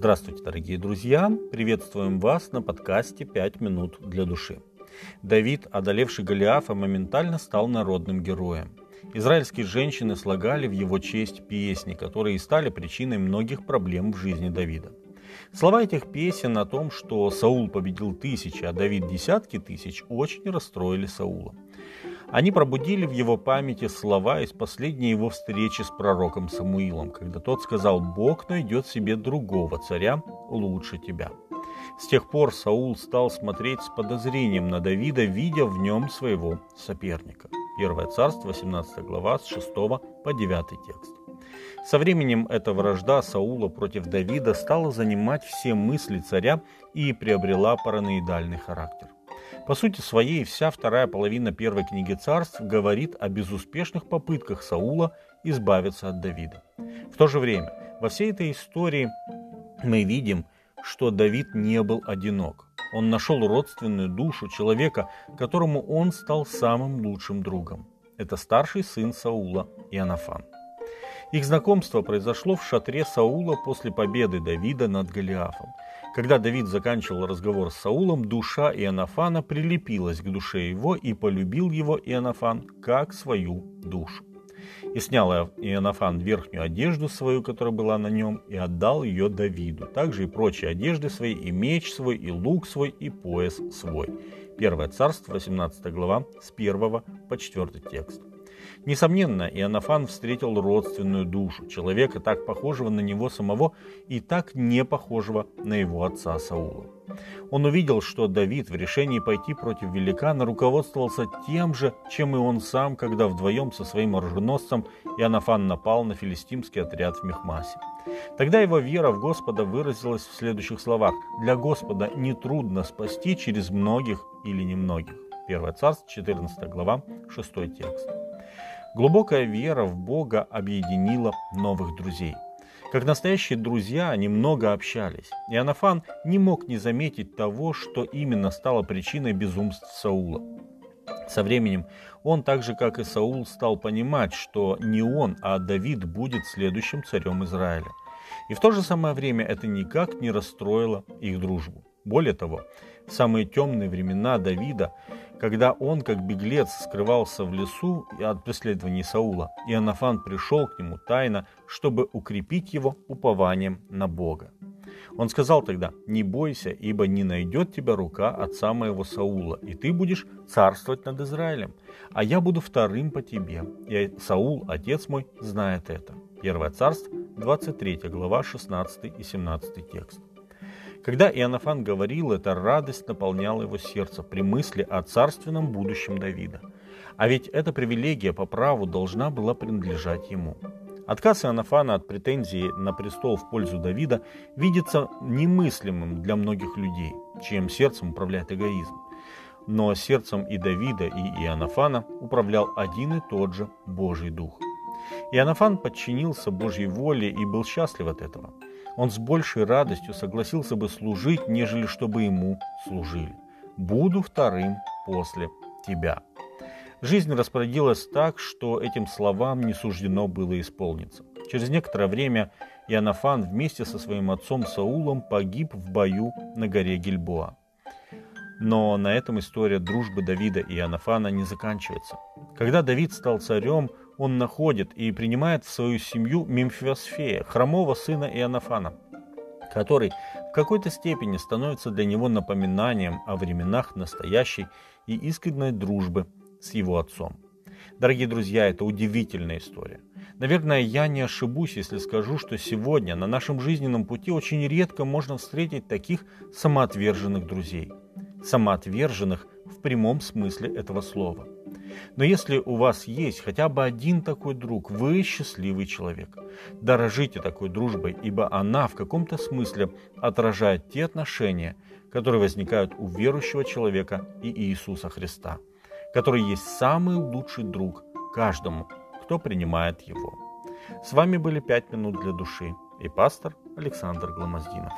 Здравствуйте, дорогие друзья! Приветствуем вас на подкасте «Пять минут для души». Давид, одолевший Голиафа, моментально стал народным героем. Израильские женщины слагали в его честь песни, которые стали причиной многих проблем в жизни Давида. Слова этих песен о том, что Саул победил тысячи, а Давид десятки тысяч, очень расстроили Саула. Они пробудили в его памяти слова из последней его встречи с пророком Самуилом, когда тот сказал «Бог найдет себе другого царя лучше тебя». С тех пор Саул стал смотреть с подозрением на Давида, видя в нем своего соперника. Первое царство, 18 глава, с 6 по 9 текст. Со временем эта вражда Саула против Давида стала занимать все мысли царя и приобрела параноидальный характер. По сути своей, вся вторая половина первой книги царств говорит о безуспешных попытках Саула избавиться от Давида. В то же время, во всей этой истории мы видим, что Давид не был одинок. Он нашел родственную душу человека, которому он стал самым лучшим другом. Это старший сын Саула Иоаннафан. Их знакомство произошло в шатре Саула после победы Давида над Голиафом. Когда Давид заканчивал разговор с Саулом, душа Иоаннафана прилепилась к душе его и полюбил его Иоаннафан как свою душу. И снял Иоаннафан верхнюю одежду свою, которая была на нем, и отдал ее Давиду. Также и прочие одежды свои, и меч свой, и лук свой, и пояс свой. Первое царство, 18 глава, с 1 по 4 текст. Несомненно, Иоаннафан встретил родственную душу, человека, так похожего на него самого и так не похожего на его отца Саула. Он увидел, что Давид в решении пойти против великана руководствовался тем же, чем и он сам, когда вдвоем со своим оруженосцем Иоаннафан напал на филистимский отряд в Мехмасе. Тогда его вера в Господа выразилась в следующих словах. «Для Господа нетрудно спасти через многих или немногих». 1 Царств, 14 глава, 6 текст. Глубокая вера в Бога объединила новых друзей. Как настоящие друзья, они много общались. И Анафан не мог не заметить того, что именно стало причиной безумств Саула. Со временем он, так же как и Саул, стал понимать, что не он, а Давид будет следующим царем Израиля. И в то же самое время это никак не расстроило их дружбу. Более того, в самые темные времена Давида когда он, как беглец, скрывался в лесу от преследований Саула, Иоаннафан пришел к нему тайно, чтобы укрепить его упованием на Бога. Он сказал тогда, «Не бойся, ибо не найдет тебя рука отца моего Саула, и ты будешь царствовать над Израилем, а я буду вторым по тебе, и Саул, отец мой, знает это». Первое царство, 23 глава, 16 и 17 текст. Когда Иоаннафан говорил это, радость наполняла его сердце при мысли о царственном будущем Давида. А ведь эта привилегия по праву должна была принадлежать ему. Отказ Иоаннафана от претензии на престол в пользу Давида видится немыслимым для многих людей, чьим сердцем управляет эгоизм. Но сердцем и Давида, и Иоаннафана управлял один и тот же Божий Дух. Иоаннафан подчинился Божьей воле и был счастлив от этого – он с большей радостью согласился бы служить, нежели чтобы ему служили. «Буду вторым после тебя». Жизнь распорядилась так, что этим словам не суждено было исполниться. Через некоторое время Иоаннафан вместе со своим отцом Саулом погиб в бою на горе Гильбоа. Но на этом история дружбы Давида и Иоаннафана не заканчивается. Когда Давид стал царем, он находит и принимает в свою семью Мемфиосфея, хромого сына Иоаннафана, который в какой-то степени становится для него напоминанием о временах настоящей и искренней дружбы с его отцом. Дорогие друзья, это удивительная история. Наверное, я не ошибусь, если скажу, что сегодня на нашем жизненном пути очень редко можно встретить таких самоотверженных друзей. Самоотверженных в прямом смысле этого слова – но если у вас есть хотя бы один такой друг, вы счастливый человек. Дорожите такой дружбой, ибо она в каком-то смысле отражает те отношения, которые возникают у верующего человека и Иисуса Христа, который есть самый лучший друг каждому, кто принимает его. С вами были «Пять минут для души» и пастор Александр Гломоздинов.